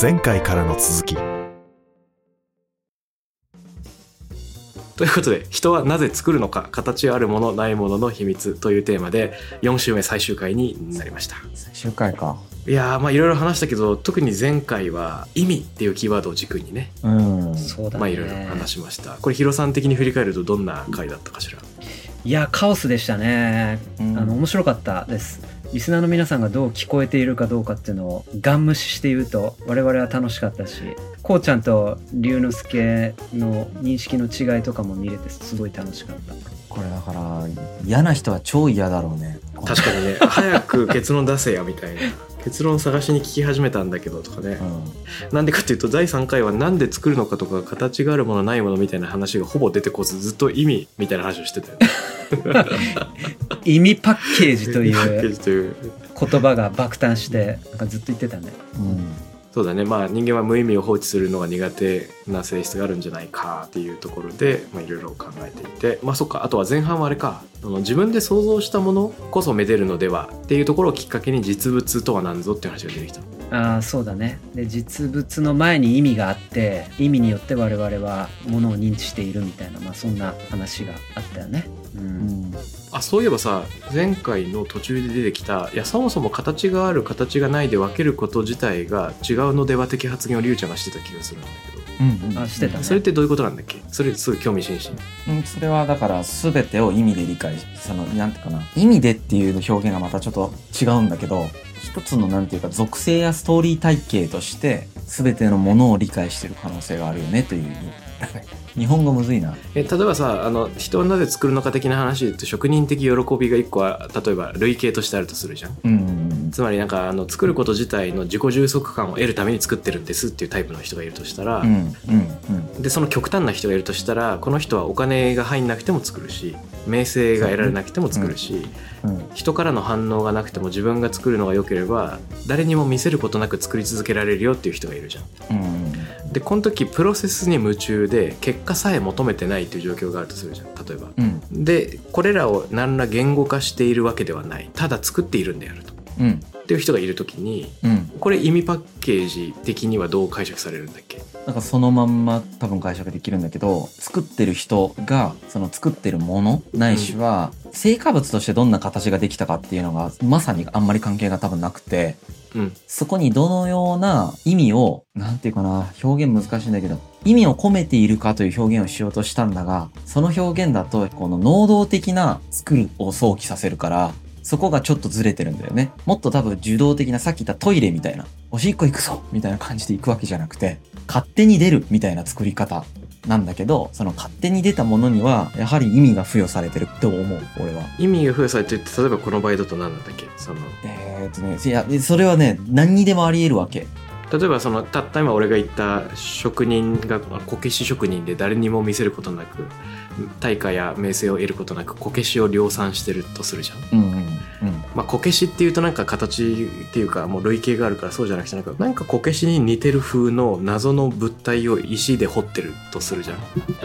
前回からの続き。ということで人はなぜ作るのか形あるものないものの秘密というテーマで4週目最終回になりました。最終回か。いやーまあいろいろ話したけど特に前回は意味っていうキーワードを軸にねうん。そうだね。まあいろいろ話しました。これヒロさん的に振り返るとどんな回だったかしら？いや、カオスでしたね。うん。あの、面白かったです。リスナーの皆さんがどう聞こえているかどうかっていうのをガン無視して言うと我々は楽しかったしこうちゃんと龍之介の認識の違いとかも見れてすごい楽しかった。これだから嫌な人は超嫌だろうね。確かにね。早く結論出せやみたいな。結論探しに聞き始めたんだけどとかね。う、ん。なんでかっていうと第3回はなんで作るのかとか形があるものないものみたいな話がほぼ出てこずずっと意味みたいな話をしてたよね 意味パッケージという言葉が爆誕してなんかずっと言ってたね。うん。そうだね。まあ人間は無意味を放置するのが苦手な性質があるんじゃないかっていうところでまあいろいろ考えていて。まあそっか。あとは前半はあれか。あの自分で想像したものこそめでるのではっていうところをきっかけに実物とは何ぞっていう話が出てきた。ああそうだね。で実物の前に意味があって意味によって我々はものを認知しているみたいなまあそんな話があったよね。ううん。んあそういえばさ前回の途中で出てきたいやそもそも形がある形がないで分けること自体が違うのでは的発言をりゅうちゃんがしてた気がするんだけど。うんうん。あしてたね。それってどういうことなんだっけ？それすごい興味津々。うん。それはだから全てを意味で理解しそのなんていうかな。意味でっていう表現がまたちょっと違うんだけど一つのなんていうか属性やストーリー体系として全てのものを理解してる可能性があるよねという。日本語むずいな。え例えばさあの人はなぜ作るのか的な話で言うと職人的喜びが一個は例えば類型としてあるとするじゃん。うん。うんつまりなんかあの作ること自体の自己充足感を得るために作ってるんですっていうタイプの人がいるとしたら、うんうんうん。でその極端な人がいるとしたらこの人はお金が入んなくても作るし名声が得られなくても作るし、うん。人からの反応がなくても自分が作るのが良ければ誰にも見せることなく作り続けられるよっていう人がいるじゃん。うんうん。でこの時プロセスに夢中で結果さえ求めてないという状況があるとするじゃん例えば。うん。でこれらを何ら言語化しているわけではない。ただ作っているんであると。うん。っていう人がいる時にうん。これ意味パッケージ的にはどう解釈されるんだっけなんかそのまんま多分解釈できるんだけど作ってる人がその作ってるものないしは成果物としてどんな形ができたかっていうのがまさにあんまり関係が多分なくてうん。そこにどのような意味をなんていうかな表現難しいんだけど意味を込めているかという表現をしようとしたんだがその表現だとこの能動的な作るを想起させるからそこがちょっとずれてるんだよね。もっと多分受動的なさっき言ったトイレみたいな、おしっこ行くぞみたいな感じで行くわけじゃなくて、勝手に出るみたいな作り方なんだけど、その勝手に出たものには、やはり意味が付与されてるって思う、俺は。意味が付与されてるって例えばこの場合だと何なんだっけ？そのえーっとね、いや、でそれはね、何にでもあり得るわけ。例えばそのたった今俺が言った職人がこけし職人で誰にも見せることなく対価や名声を得ることなくこけしを量産してるとするじゃん。うんうんうん。まあ、こけしっていうとなんか形っていうかもう類型があるからそうじゃなくてなんかなんかこけしに似てる風の謎の物体を石で掘ってるとするじゃん。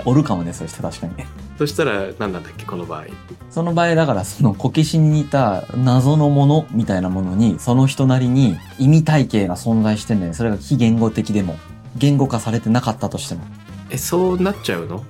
おるかもね、そして確かにね。そしたら何なんだっけこの場合。その場合だからそのこけしに似た謎のものみたいなものにその人なりに意味体系が存在してんだよね。それが非言語的でも言語化されてなかったとしてもえそうなっちゃうの？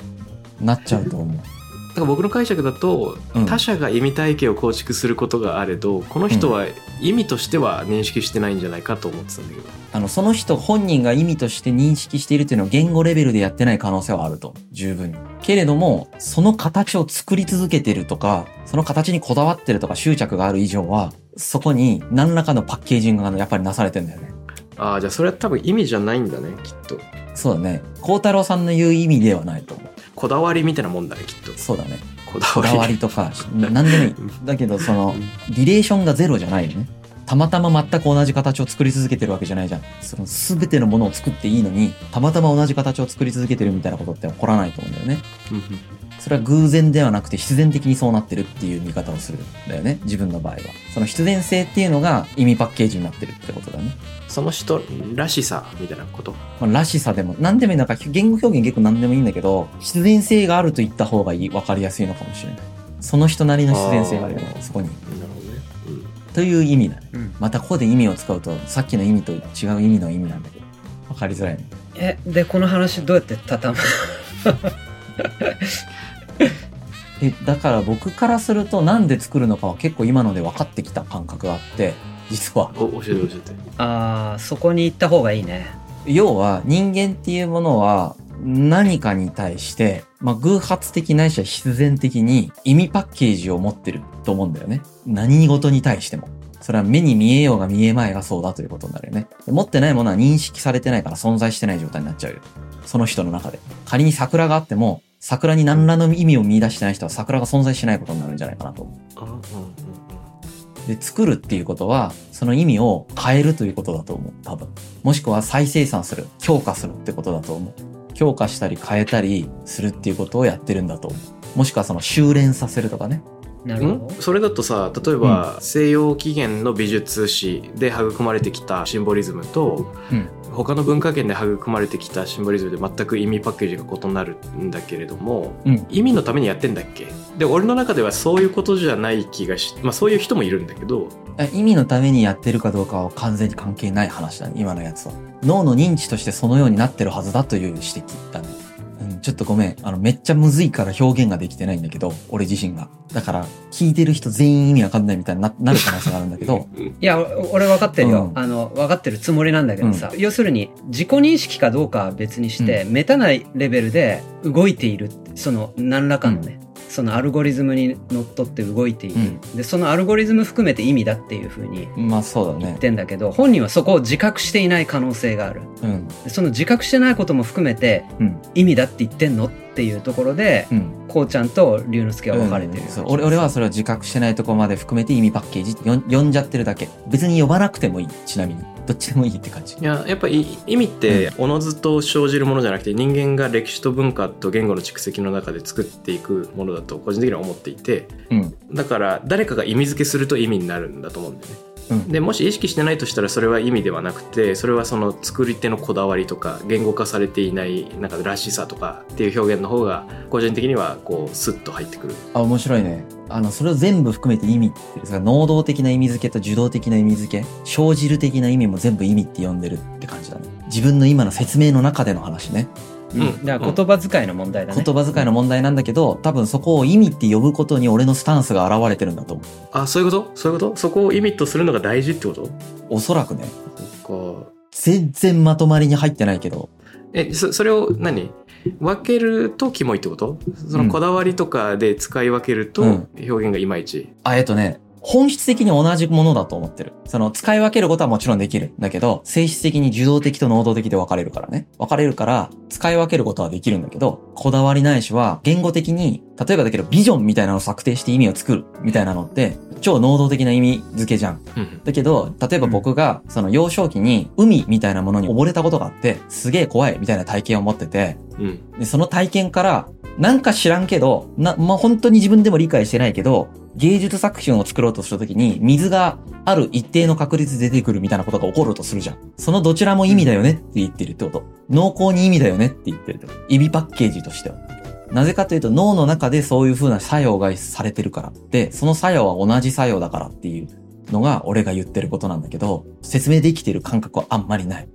なっちゃうと思う。なんか僕の解釈だと、うん他者が意味体系を構築することがあれどこの人は意味としては認識してないんじゃないかと思ってたんだけど、あの、その人本人が意味として認識しているっていうのを言語レベルでやってない可能性はあると。十分に。けれども、その形を作り続けてるとか、その形にこだわってるとか執着がある以上は、そこに何らかのパッケージングがやっぱりなされてんだよね。ああじゃあそれは多分意味じゃないんだねきっとそうだね。孝太郎さんの言う意味ではないと思う。こだわりみたいなもんだねきっとそうだね。こだわりとか、何でもいい。だけど、その、リレーションがゼロじゃないよね。たまたま全く同じ形を作り続けてるわけじゃないじゃん。その全てのものを作っていいのに、たまたま同じ形を作り続けてるみたいなことって起こらないと思うんだよね。それは偶然ではなくて必然的にそうなってるっていう見方をするんだよね。自分の場合は。その必然性っていうのが意味パッケージになってるってことだね。その人らしさみたいなこと？まあ、らしさでも、何でもいい。なんか言語表現結構何でもいいんだけど、必然性があると言った方がいい、わかりやすいのかもしれない。その人なりの必然性があるよそこに。なるほどね、という意味だね。うんまたここで意味を使うと、さっきの意味と違う意味の意味なんだけど。わかりづらいね。えでこの話どうやって畳む？え、だから僕からするとなんで作るのかは結構今ので分かってきた感覚があって、実は。お教えて教えてああそこに行った方がいいね要は人間っていうものは何かに対して、まあ、偶発的ないしは必然的に意味パッケージを持ってると思うんだよね。何事に対しても。それは目に見えようが見えまいがそうだということになるよね。持ってないものは認識されてないから存在してない状態になっちゃうよ。その人の中で。仮に桜があっても、桜に何らの意味を見出してない人は桜が存在しないことになるんじゃないかなと思う。で、作るっていうことは、その意味を変えるということだと思う。多分。もしくは再生産する。強化するってことだと思う。強化したり変えたりするっていうことをやってるんだと思う。もしくはその修練させるとかね。なるほどん？それだとさ例えば、西洋起源の美術史で育まれてきたシンボリズムと、うん他の文化圏で育まれてきたシンボリズムで全く意味パッケージが異なるんだけれども、うん意味のためにやってんだっけ？で俺の中ではそういうことじゃない気がし、まあ、そういう人もいるんだけどえ意味のためにやってるかどうかは完全に関係ない話だね。今のやつは。脳の認知としてそのようになってるはずだという指摘だね。うん、ちょっとごめん。あの、めっちゃむずいから表現ができてないんだけど、俺自身が。だから、聞いてる人全員意味わかんないみたいにななる可能性があるんだけど、いやお俺分かってるよ、うん。あの分かってるつもりなんだけどさ、要するに自己認識かどうかは別にして、メタなレベルで動いているその何らかのね、そのアルゴリズムにのっとって動いている、でそのアルゴリズム含めて意味だっていうふうにまあそうだね言っ。てんだけど本人はそこを自覚していない可能性があるうん。でその自覚してないことも含めてうん。意味だって言ってんのっていうところで、うん。こうちゃんと龍之介は分かれてる、俺俺はそれを自覚してないところまで含めて意味パッケージって呼んじゃってるだけ。別に呼ばなくてもいい。ちなみに。どっちでもいいって感じい。ややっぱり意味っておのずと生じるものじゃなくて人間が歴史と文化と言語の蓄積の中で作っていくものだと個人的には思っていてうん。だから誰かが意味付けすると意味になるんだと思うんだよね。うん。でもし意識してないとしたらそれは意味ではなくてそれはその作り手のこだわりとか言語化されていないなんからしさとかっていう表現の方が個人的にはこうスッと入ってくる。あ、面白いね。あの、それを全部含めて意味って、それ能動的な意味付けと受動的な意味付け、生じる的な意味も全部意味って呼んでるって感じだね。自分の今の説明の中での話ね。うんだから言葉遣いの問題だね、言葉遣いの問題なんだけど、多分そこを意味って呼ぶことに俺のスタンスが現れてるんだと思う。あそういうこと？そういうこと？そこを意味とするのが大事ってこと？おそらくね。こう全然まとまりに入ってないけど、えそそれを何？分けるとキモいってこと？そのこだわりとかで使い分けるとうん。表現がいまいち、あ、えっとね、本質的に同じものだと思ってる。その、使い分けることはもちろんできる。だけど、性質的に受動的と能動的で分かれるからね。分かれるから、使い分けることはできるんだけど、こだわりないしは、言語的に、例えばだけど、ビジョンみたいなのを策定して意味を作る、みたいなのって、超能動的な意味付けじゃん。うんだけど、例えば僕が、その幼少期に、海みたいなものに溺れたことがあって、すげえ怖い、みたいな体験を持ってて、うんで、その体験から、なんか知らんけど、な、まあ、本当に自分でも理解してないけど、芸術作品を作ろうとした時に、水がある一定の確率で出てくるみたいなことが起こるとするじゃん。そのどちらも意味だよねって言ってるってこと。濃厚に意味だよねって言ってるってこと。意味パッケージとしては。なぜかというと脳の中でそういう風な作用がされてるから。で、その作用は同じ作用だからっていうのが俺が言ってることなんだけど、説明できてる感覚はあんまりない。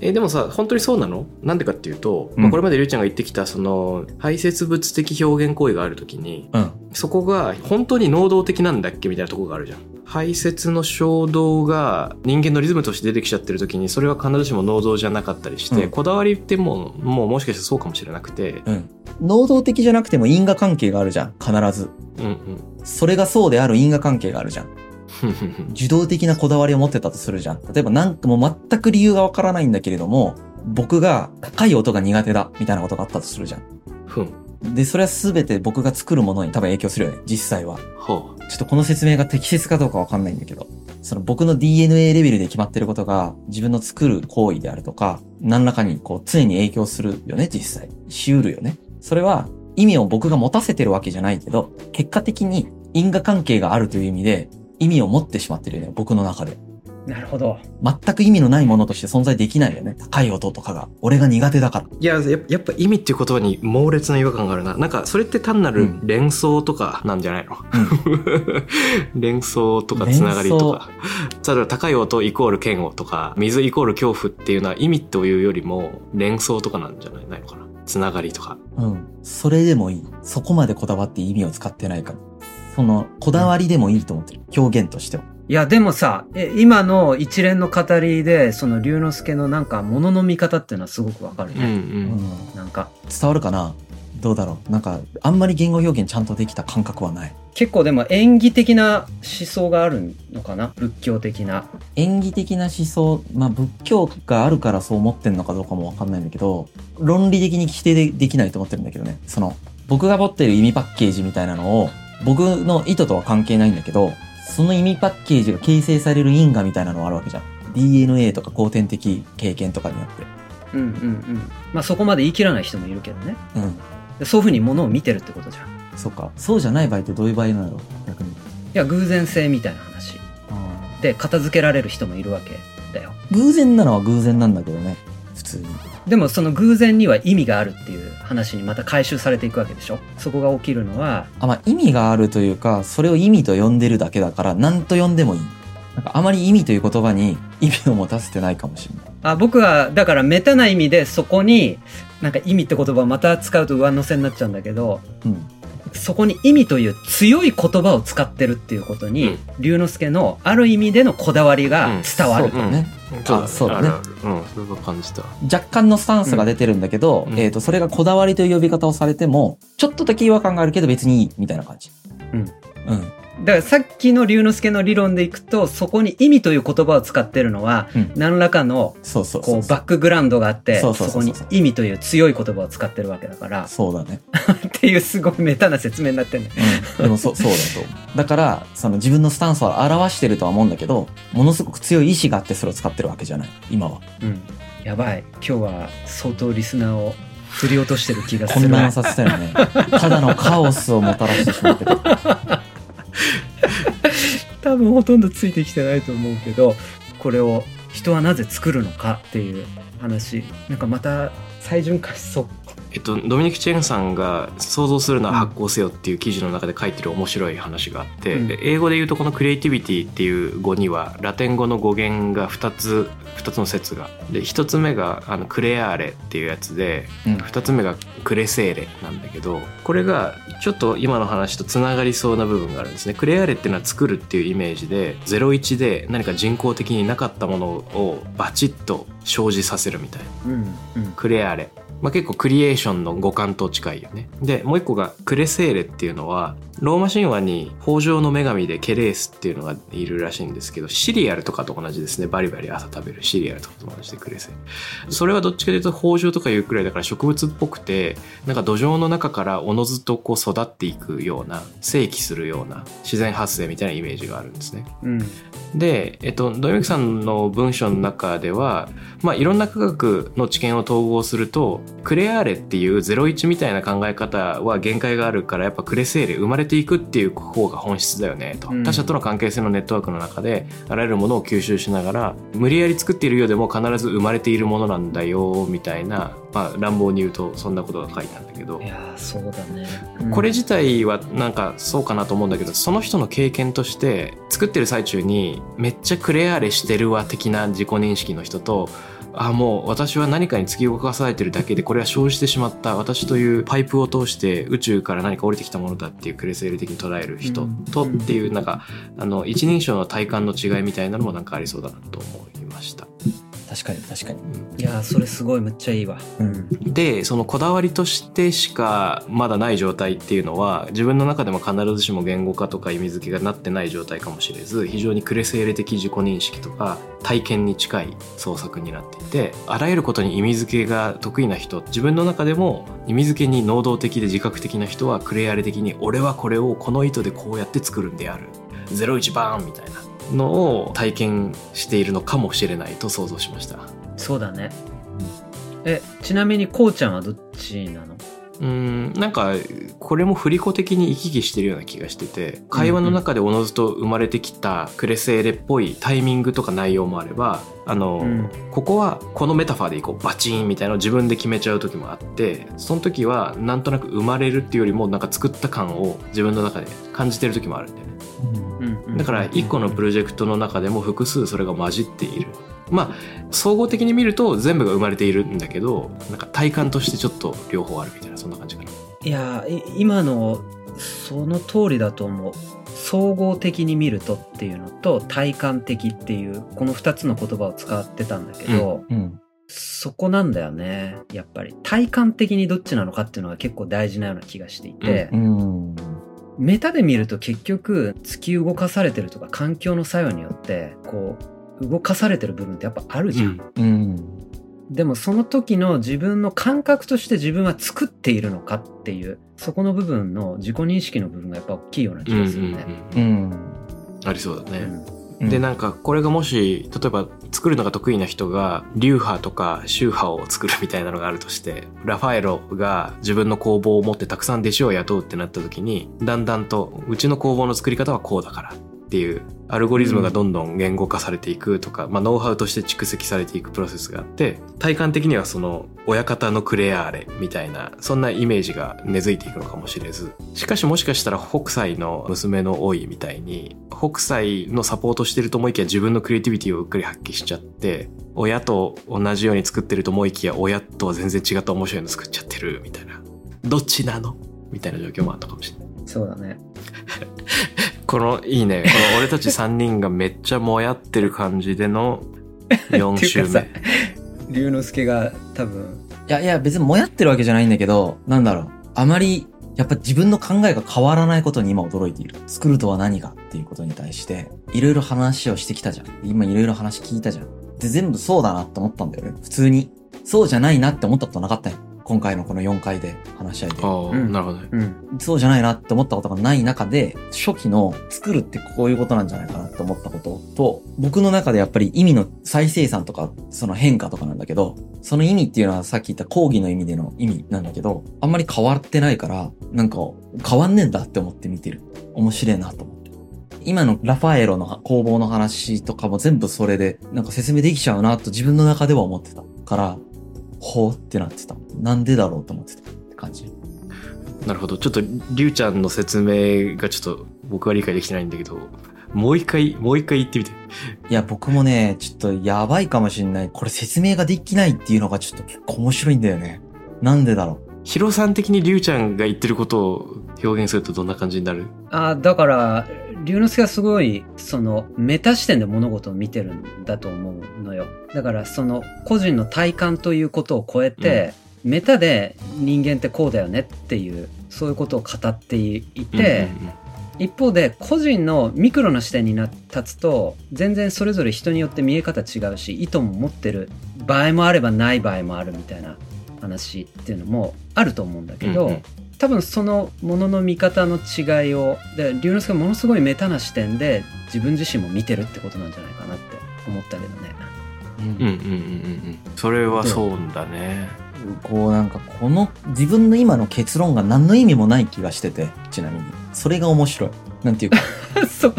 えでもさ本当にそうなの？なんでかっていうと、うんまあ、これまでりゅうちゃんが言ってきたその排泄物的表現行為がある時にうん。そこが本当に能動的なんだっけみたいなところがあるじゃん排泄の衝動が人間のリズムとして出てきちゃってる時にそれは必ずしも能動じゃなかったりして、うんこだわりってもうもうもしかしたらそうかもしれなくてうん。能動的じゃなくても因果関係があるじゃん。必ず。うんうんそれがそうである因果関係があるじゃん。ふんふんふん受動的なこだわりを持ってたとするじゃん。例えばなんかもう全く理由がわからないんだけれども、僕が高い音が苦手だみたいなことがあったとするじゃん。ふんで、それは全て僕が作るものに多分影響するよね。実際は。ほちょっとこの説明が適切かどうかわかんないんだけど。その僕の DNA レベルで決まってることが自分の作る行為であるとか、何らかにこう常に影響するよね、実際。しうるよね。それは意味を僕が持たせてるわけじゃないけど、結果的に因果関係があるという意味で意味を持ってしまってるよね、僕の中で。なるほど。全く意味のないものとして存在できないよね。高い音とかが。俺が苦手だから。いやややっぱ意味っていう言葉に猛烈な違和感があるななんかそれって単なるうん連想とかなんじゃないの、連想とかつながりとか例えば高い音イコール嫌悪とか水イコール恐怖っていうのは意味というよりも連想とかなんじゃないないのかな？つながりとかうん。それでもいい。そこまでこだわって意味を使ってないから。その、こだわりでもいいと思ってる。表現としては。いや、でもさ、え今の一連の語りで、その龍之介のなんか、物の見方っていうのはすごくわかるうんうね。うんん。なんか、伝わるかな？どうだろう？なんか、あんまり言語表現ちゃんとできた感覚はない。結構でも演技的な思想があるのかな？仏教的な。演技的な思想、まあ仏教があるからそう思ってんのかどうかもわかんないんだけど、論理的に否定でできないと思ってるんだけどね。その、僕が持ってる意味パッケージみたいなのを、僕の意図とは関係ないんだけど、その意味パッケージが形成される因果みたいなのがあるわけじゃん。DNA とか後天的経験とかによって。うんうんうん。まあそこまで言い切らない人もいるけどね。うん。でそういうふうに物を見てるってことじゃん。いそうか。そうじゃない場合ってどういう場合なの？逆に。や、偶然性みたいな話。で、片付けられる人もいるわけだよ。偶然なのは偶然なんだけどね。普通に。でもその偶然には意味があるっていう話にまた回収されていくわけでしょ？そこが起きるのは、あ、まあ、意味があるというか、それを意味と呼んでるだけだから、何と呼んでもいい。なんかあまり意味という言葉に意味を持たせてないかもしれない。あ僕はだからメタな意味でそこになんか意味って言葉をまた使うと上乗せになっちゃうんだけどうん。そこに意味という強い言葉を使ってるっていうことに、うん。龍之介のある意味でのこだわりが伝わる、そうだね。そうあそうだね。ある。あるうん。それは感じた若干のスタンスが出てるんだけど、うん。えっ、と、それがこだわりという呼び方をされても、ちょっとだけ違和感があるけど別にいい、みたいな感じ。うん。うん。だからさっきの龍之介の理論でいくとそこに意味という言葉を使ってるのはうん。何らかのそうそうバックグラウンドがあってそこに意味という強い言葉を使ってるわけだからそうだね。っていうすごいメタな説明になってんねうん。でもそ、そうだと思う。だから、その自分のスタンスを表してるとは思うんだけど、ものすごく強い意志があってそれを使ってるわけじゃない。今は。うんやばい今日は相当リスナーを振り落としてる気がす混る乱させたよね。ただのカオスをもたらしてしまってる。多分ほとんどついてきてないと思うけどこれを人はなぜ作るのかっていう話。なんかまた再循環しそう。えっと、ドミニク・チェンさんが「想像するのは発行せよ」っていう記事の中で書いてる面白い話があって、うん。で英語で言うとこの「クリエイティビティ」っていう語にはラテン語の語源が2つ2つの説が。で1つ目があのクレアーレっていうやつでうん。2つ目がクレセーレなんだけどこれがちょっと今の話とつながりそうな部分があるんですね。クレアーレっていうのは作るっていうイメージで01で何か人工的になかったものをバチッと生じさせるみたいな。うんうん。クレアーレ、まあ、結構クリエーションの五感と近いよね。でもう一個がクレセーレっていうのはローマ神話に豊穣の女神でケレースっていうのがいるらしいんですけどシリアルとかと同じですね。バリバリ朝食べるシリアルとかと同じでクレセそれはどっちかというと豊穣とかいうくらいだから植物っぽくてなんか土壌の中からおのずとこう育っていくような生気するような自然発生みたいなイメージがあるんですね。うん。で、えっと、ドミクさんの文章の中では、まあ、いろんな科学の知見を統合するとクレアーレっていう01みたいな考え方は限界があるからやっぱクレセーレ生まれていくっていう方が本質だよねと、うん。他者との関係性のネットワークの中であらゆるものを吸収しながら無理やり作っているようでも必ず生まれているものなんだよみたいな、まあ、乱暴に言うとそんなことが書いてあるんだけど。い。やーそうだね、これ自体はなんかそうかなと思うんだけどその人の経験として作ってる最中にめっちゃクレアーレしてるわ的な自己認識の人とあもう私は何かに突き動かされてるだけでこれは生じてしまった私というパイプを通して宇宙から何か降りてきたものだっていうクレセール的に捉える人とうんっていうなんかあの一人称の体感の違いみたいなのもなんかありそうだなと思いました。確かに確かに。いやーそれすごいむっちゃいいわうん。でそのこだわりとしてしかまだない状態っていうのは自分の中でも必ずしも言語化とか意味付けがなってない状態かもしれず非常にクレセーレ的自己認識とか体験に近い創作になっていてあらゆることに意味付けが得意な人自分の中でも意味付けに能動的で自覚的な人はクレアレ的に俺はこれをこの意図でこうやって作るんである01バーンみたいなのを体験しているのかもしれないと想像しました。そうだねうんえちなみにこうちゃんはどっちなの？うんなんかこれも振り子的に行き来してるような気がしてて会話の中でおのずと生まれてきたクレセーレっぽいタイミングとか内容もあればあの、うんここはこのメタファーでいこうバチンみたいなのを自分で決めちゃう時もあってその時はなんとなく生まれるっていうよりもなんか作った感を自分の中で感じてる時もあるんだよね。だから1個のプロジェクトの中でも複数それが混じっている。まあ総合的に見ると全部が生まれているんだけどなんか体感としてちょっと両方あるみたいなそんな感じかな。いやい今のその通りだと思う総合的に見るとっていうのと体感的っていうこの2つの言葉を使ってたんだけど、うん。そこなんだよねやっぱり体感的にどっちなのかっていうのが結構大事なような気がしていて、うん。メタで見ると結局突き動かされてるとか環境の作用によってこう動かされてる部分ってやっぱあるじゃん、うん。でもその時の自分の感覚として自分は作っているのかっていうそこの部分の自己認識の部分がやっぱ大きいような気がするね。ううんん。ありそうだね。うんでなんかこれがもし例えば作るのが得意な人が流派とか宗派を作るみたいなのがあるとしてラファエロが自分の工房を持ってたくさん弟子を雇うってなった時にだんだんとうちの工房の作り方はこうだからっていうアルゴリズムがどんどん言語化されていくとか、まあ、ノウハウとして蓄積されていくプロセスがあって体感的にはその親方のクレアーレみたいなそんなイメージが根付いていくのかもしれずしかしもしかしたら北斎の娘の老いみたいに北斎のサポートしてると思いきや自分のクリエイティビティをうっかり発揮しちゃって親と同じように作ってると思いきや親とは全然違った面白いの作っちゃってるみたいなどっちなのみたいな状況もあったかもしれない。そうだね。このいいねこの俺たち3人がめっちゃもやってる感じでの4 ってい週目龍之介が多分いやいや、別にもやってるわけじゃないんだけど、なんだろう。あまり、やっぱ自分の考えが変わらないことに今驚いている。作るとは何かっていうことに対して、いろいろ話をしてきたじゃん。今いろいろ話聞いたじゃん。で、全部そうだなって思ったんだよね。普通に。そうじゃないなって思ったことなかったよ。今回のこの4回で話し合いで。ああ、うんなるほどねうんそうじゃないなって思ったことがない中で、初期の作るってこういうことなんじゃないかなって思ったことと、僕の中でやっぱり意味の再生産とか、その変化とかなんだけど、その意味っていうのはさっき言った講義の意味での意味なんだけど、あんまり変わってないから、なんか変わんねえんだって思って見てる。面白いなと思って。今のラファエロの工房の話とかも全部それで、なんか説明できちゃうなと自分の中では思ってたから、ほうってなってた。なんでだろうと思ってたって感じ。なるほどちょっとりゅうちゃんの説明がちょっと僕は理解できてないんだけどもう一回もう一回言ってみていや、僕もね、ちょっとやばいかもしんない。これ説明ができないっていうのがちょっと結構面白いんだよね。なんでだろヒロさん的にりゅうちゃんが言ってることを表現するとどんな感じになる？あだから龍之介はすごいそのメタ視点で物事を見てるんだと思うのよだからその個人の体感ということを超えて、メタで人間ってこうだよねっていうそういうことを語っていて、一方で個人のミクロな視点にな立つと全然それぞれ人によって見え方違うし意図も持ってる場合もあればない場合もあるみたいな話っていうのもあると思うんだけど、うんうん多分そのものの見方の違いをで龍之介がものすごいメタな視点で自分自身も見てるってことなんじゃないかなって思ったけどね。う。うんうんうんうんうんそれはそうだねこうなんかこの自分の今の結論が何の意味もない気がしてて、ちなみに。それが面白い。なんていうか、そ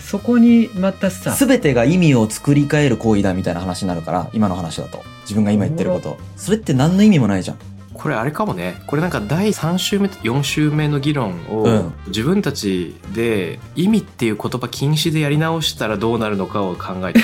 そこにまたさすべてが意味を作り変える行為だみたいな話になるから、今の話だと。自分が今言ってること。それって何の意味もないじゃん。これあれかもねこれなんか第3週目と4週目の議論を、うん自分たちで意味っていう言葉禁止でやり直したらどうなるのかを考えて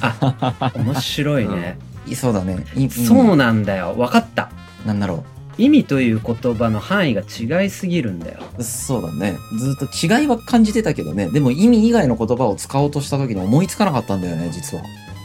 た 面白いね、そうだね。いそうなんだよ分かったなんだろ意味という言葉の範囲が違いすぎるんだよう。そうだね。ずっと違いは感じてたけどね。でも意味以外の言葉を使おうとした時に思いつかなかったんだよね、実は。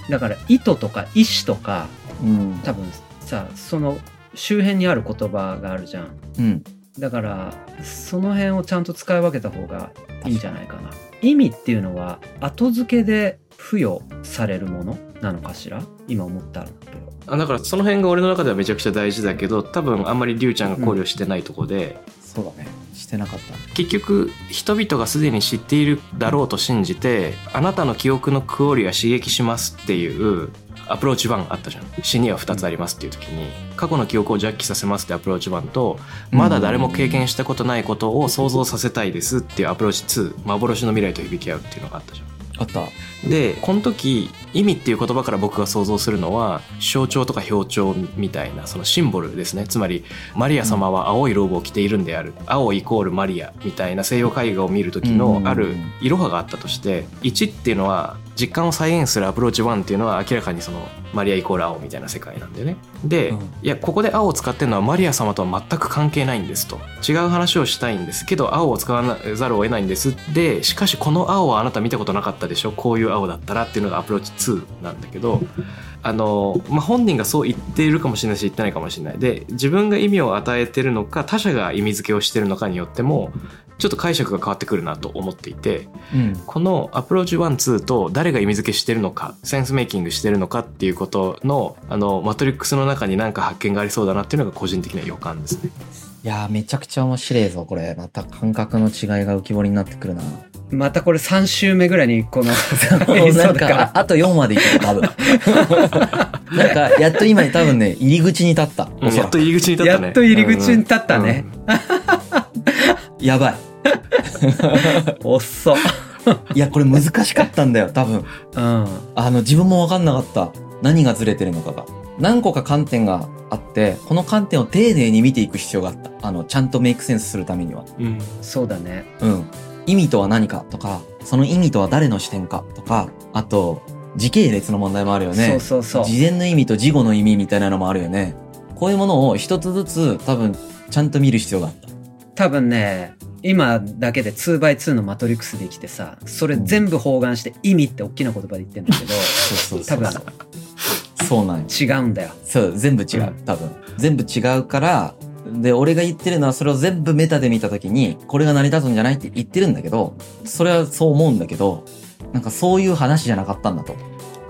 だから意図とか意思とかうん。多分さその周辺にある言葉があるじゃんうん。だからその辺をちゃんと使い分けた方がいいんじゃないかな意味っていうのは後付けで付与されるものなのかしら？今思ったんだけどあだからその辺が俺の中ではめちゃくちゃ大事だけど多分あんまりりゅうちゃんが考慮してないとこで、そうだね。してなかった。結局人々がすでに知っているだろうと信じてあなたの記憶のクオリは刺激しますっていうアプローチ1あったじゃん。死には2つありますっていう時に過去の記憶をジャッキさせますってアプローチ1とまだ誰も経験したことないことを想像させたいですっていうアプローチ2幻の未来と響き合うっていうのがあったじゃんあった。でこの時意味っていう言葉から僕が想像するのは象徴とか表徴みたいなそのシンボルですね。つまりマリア様は青いローブを着ているんである。青イコールマリアみたいな西洋絵画を見る時のあるいろはがあったとして1っていうのは実感を再現するアプローチ1っていうのは明らかにそのマリアイコール青みたいな世界なんだよね。で、うん。いやここで青を使ってるのはマリア様とは全く関係ないんですと。違う話をしたいんですけど青を使わざるを得ないんです。でしかしこの青はあなた見たことなかったでしょ？こういう青だったらっていうのがアプローチ2なんだけどあの、まあ、本人がそう言っているかもしれないし言ってないかもしれない。で自分が意味を与えてるのか他者が意味付けをしてるのかによってもちょっと解釈が変わってくるなと思っていてうん。このアプローチ12と誰が意味付けしてるのかセンスメイキングしてるのかっていうことのあのマトリックスの中に何か発見がありそうだなっていうのが個人的な予感ですね。いやー、めちゃくちゃ面白いぞ、これ。また感覚の違いが浮き彫りになってくるな。またこれ3週目ぐらいにこの なんか、ああと4までいける、多分。なんか、やっと今多分ね、入り口に立った。うんやっと入り口に立ったね。やっと入り口に立ったねうん。やばい。遅っ。いや、これ難しかったんだよ、多分。うん。あの、自分もわかんなかった。何がずれてるのかが。何個か観点があって、この観点を丁寧に見ていく必要があった。あの、ちゃんとメイクセンスするためには。うんそうだね。うん。意味とは何かとか、その意味とは誰の視点かとか、あと、時系列の問題もあるよね。そうそうそう。事前の意味と事後の意味みたいなのもあるよね。こういうものを一つずつ多分ちゃんと見る必要があった。多分ね、今だけで 2x2 のマトリックスできてさ、それ全部包含して意味って大きな言葉で言ってんだけど、そうそう多分そうなんよ。違うんだよ。そう、全部違う、うん多分。全部違うから、で、俺が言ってるのはそれを全部メタで見たときに、これが成り立つんじゃないって言ってるんだけど、それはそう思うんだけど、なんかそういう話じゃなかったんだと。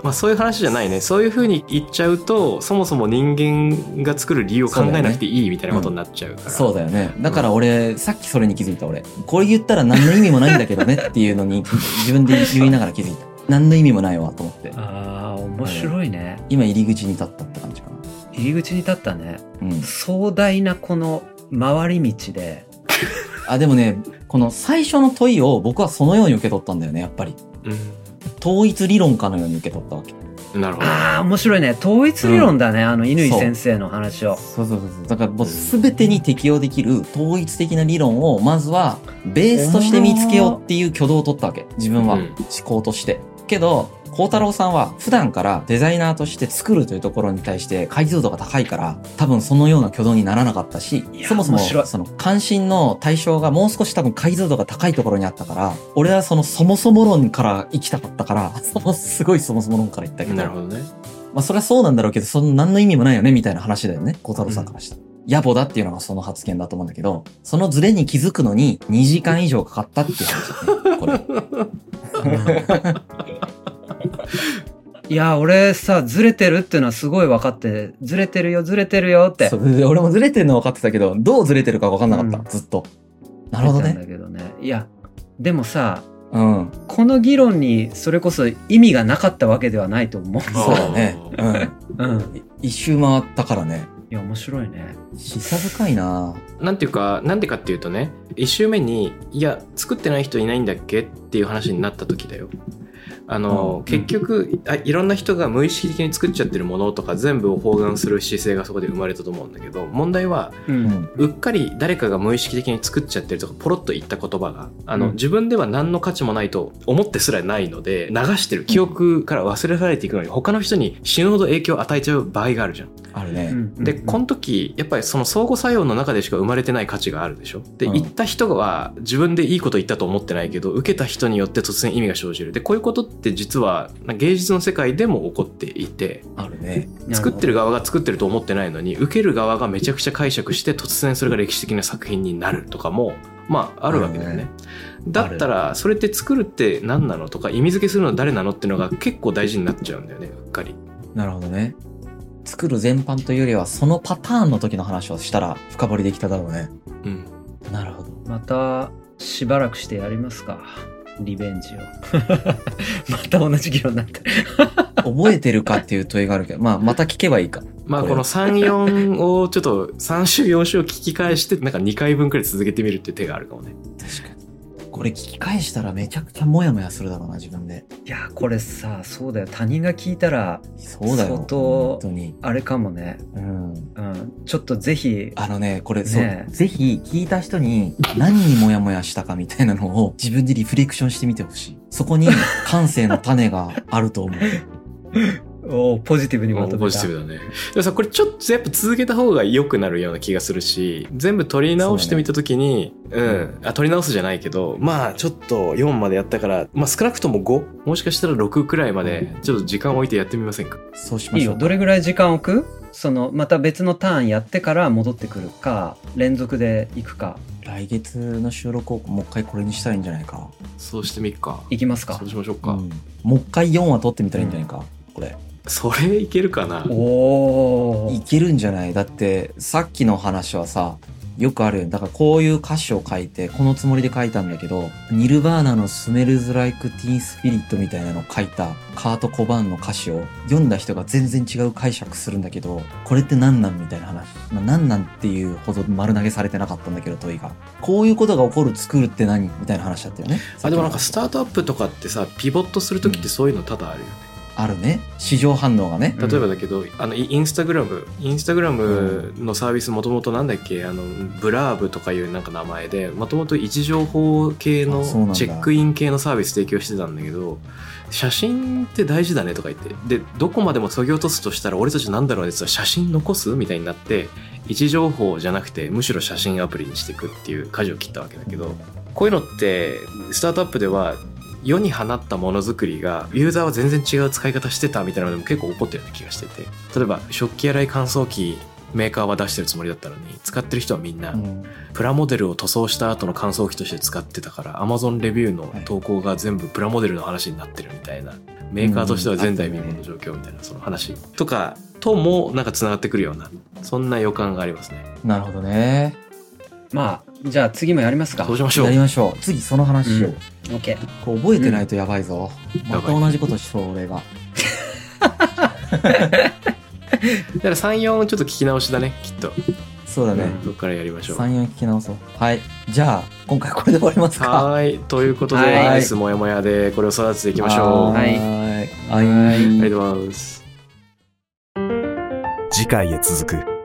まあそういう話じゃないね。そういうふうに言っちゃうと、そもそも人間が作る理由を考えなくていいみたいなことになっちゃうから。そうだよね。だから俺、さっきそれに気づいた俺。これ言ったら何の意味もないんだけどねっていうのに 自分で言いながら気づいた。何の意味もないわと思って。ああ、面白いね。今入り口に立ったって感じか入り口に立ったね。な。うん。壮大なこの回り道で、あ、でもね、この最初の問いを僕はそのように受け取ったんだよね、やっぱり。統一理論かのように受け取ったわけ。うん。なるほど。ああ、面白いね。統一理論だね。あの、乾先生の話を。そうそうそうそう。だからもう全てに適用できる統一的な理論を、まずはベースとして見つけようっていう挙動を取ったわけ。自分はうん思考として。けど、孝太郎さんは普段からデザイナーとして作るというところに対して解像度が高いから、多分そのような挙動にならなかったしそもそもその関心の対象がもう少し多分解像度が高いところにあったから、俺はそのそもそも論から行きたかったから、そのすごいそもそも論から言ったけど、なるほどね。まあそれはそうなんだろうけど、その何の意味もないよねみたいな話だよね、孝太郎さんからしたら。野暮だっていうのがその発言だと思うんだけど、そのズレに気づくのに2時間以上かかったっていう話だね、これ。いや、俺さ、ずれてるっていうのはすごい分かって、ずれてるよ、ずれてるよって。そうで俺もズレてるの分かってたけど、どうズレてるか分かんなかった、うんずっと。なるほどね。だけどね。いや、でもさ、うん。この議論にそれこそ意味がなかったわけではないと思う。そうだね。うん。うん。い一周回ったからね。いや、面白いね。示唆深いななんていうか、なんでかっていうとね、一周目に、いや、作ってない人いないんだっけ？っていう話になった時だよ。あの、うん結局あ、いろんな人が無意識的に作っちゃってるものとか全部を包含する姿勢がそこで生まれたと思うんだけど、問題は、う。うんん。うっかり誰かが無意識的に作っちゃってるとかポロッと言った言葉があの、うん自分では何の価値もないと思ってすらないので流してる記憶から忘れられていくのに他の人に死ぬほど影響を与えちゃう場合があるじゃん。あるね。うんで、この時やっぱりその相互作用の中でしか生まれてない価値があるでしょ？で、うん言った人は自分でいいこと言ったと思ってないけど受けた人によって突然意味が生じる。でこういうことって実は芸術の世界でも起こっていてあるね。作ってる側が作ってると思ってないのに受ける側がめちゃくちゃ解釈して突然それが歴史的な作品になるとかもまああるわけだよね。だったらそれって作るって何なのとか意味付けするのは誰なのっていうのが結構大事になっちゃうんだよねうっかり。なるほどね。作る全般というよりは、そのパターンの時の話をしたら深掘りできただろうね。うんなるほど。また、しばらくしてやりますか。リベンジを。また同じ議論になってる。覚えてるかっていう問いがあるけど、まあ、また聞けばいいか。まあこの3、4をちょっと3週4週を聞き返して、なんか2回分くらい続けてみるっていう手があるかもね。確かに。これ聞き返したらめちゃくちゃモヤモヤするだろうな、自分で。いやこれさそうだよ他人が聞いたらそうだよ。相当本当に。あれかもねうん。うんちょっとぜひあのね、これ、ねそう、ぜひ聞いた人に何にモヤモヤしたかみたいなのを 自分でリフレクションしてみてほしい。そこに感性の種があると思う。おーポジティブにまとめたポジティブだね。でもさ、これちょっとやっぱ続けた方が良くなるような気がするし、全部取り直してみたときに、う,、ん。あ、取り直すじゃないけど、まあちょっと4までやったから、まあ少なくとも 5? もしかしたら6くらいまで、ちょっと時間を置いてやってみませんか？そうしましょう。いいよどれぐらい時間置く？そのまた別のターンやってから戻ってくるか連続で行くか来月の収録をもう一回これにしたらいいんじゃないか。そうしてみっか。行きますかそうしましょうか。うん。もう一回4話撮ってみたらいいんじゃないか。これ。それいけるかな？おおいけるんじゃない？だって、さっきの話はさ、よくあるよ。だからこういう歌詞を書いて、このつもりで書いたんだけど、ニルバーナのスメルズ・ライク・ティーン・スピリットみたいなのを書いたカート・コバーンの歌詞を読んだ人が全然違う解釈するんだけど、これって何なんみたいな話。まあ、何なんっていうほど丸投げされてなかったんだけど、問いが。こういうことが起こる作るって何？みたいな話だったよね。あ、でもなんかスタートアップとかってさ、ピボットするときってそういうの多々あるよね。あるね。市場反応がね。例えばだけど、あのイインスタグラム。インスタグラムのサービスもともとなんだっけ？あのブラーブとかいうなんか名前でもともと位置情報系のチェックイン系のサービス提供してたんだけど写真って大事だねとか言って。でどこまでも削ぎ落とすとしたら俺たちなんだろうねって写真残すみたいになって位置情報じゃなくてむしろ写真アプリにしていくっていう舵を切ったわけだけどこういうのってスタートアップでは世に放ったものづくりがユーザーは全然違う使い方してたみたいなのでも結構起こってるような気がしてて。例えば食器洗い乾燥機メーカーは出してるつもりだったのに使ってる人はみんなうん。プラモデルを塗装した後の乾燥機として使ってたから Amazon レビューの投稿が全部プラモデルの話になってるみたいなメーカーとしては前代未聞の状況みたいなその話とかともなんかつながってくるようなそんな予感がありますね。なるほどね。まあじゃあ次もやりますかそうしましょうやりましょう。次その話しよう。うん OK こう覚えてないとやばいぞ。まやばいた同じことしそう、俺が。だから34をちょっと聞き直しだねきっとそうだね。どっからやりましょう3、4聞き直そう。はい。じゃあ、今回これで終わりますか。はーい。ということで、はいナイスもやもやでこれを育てていきましょう。はありーい。はいはい。がとうございます。次回へ続く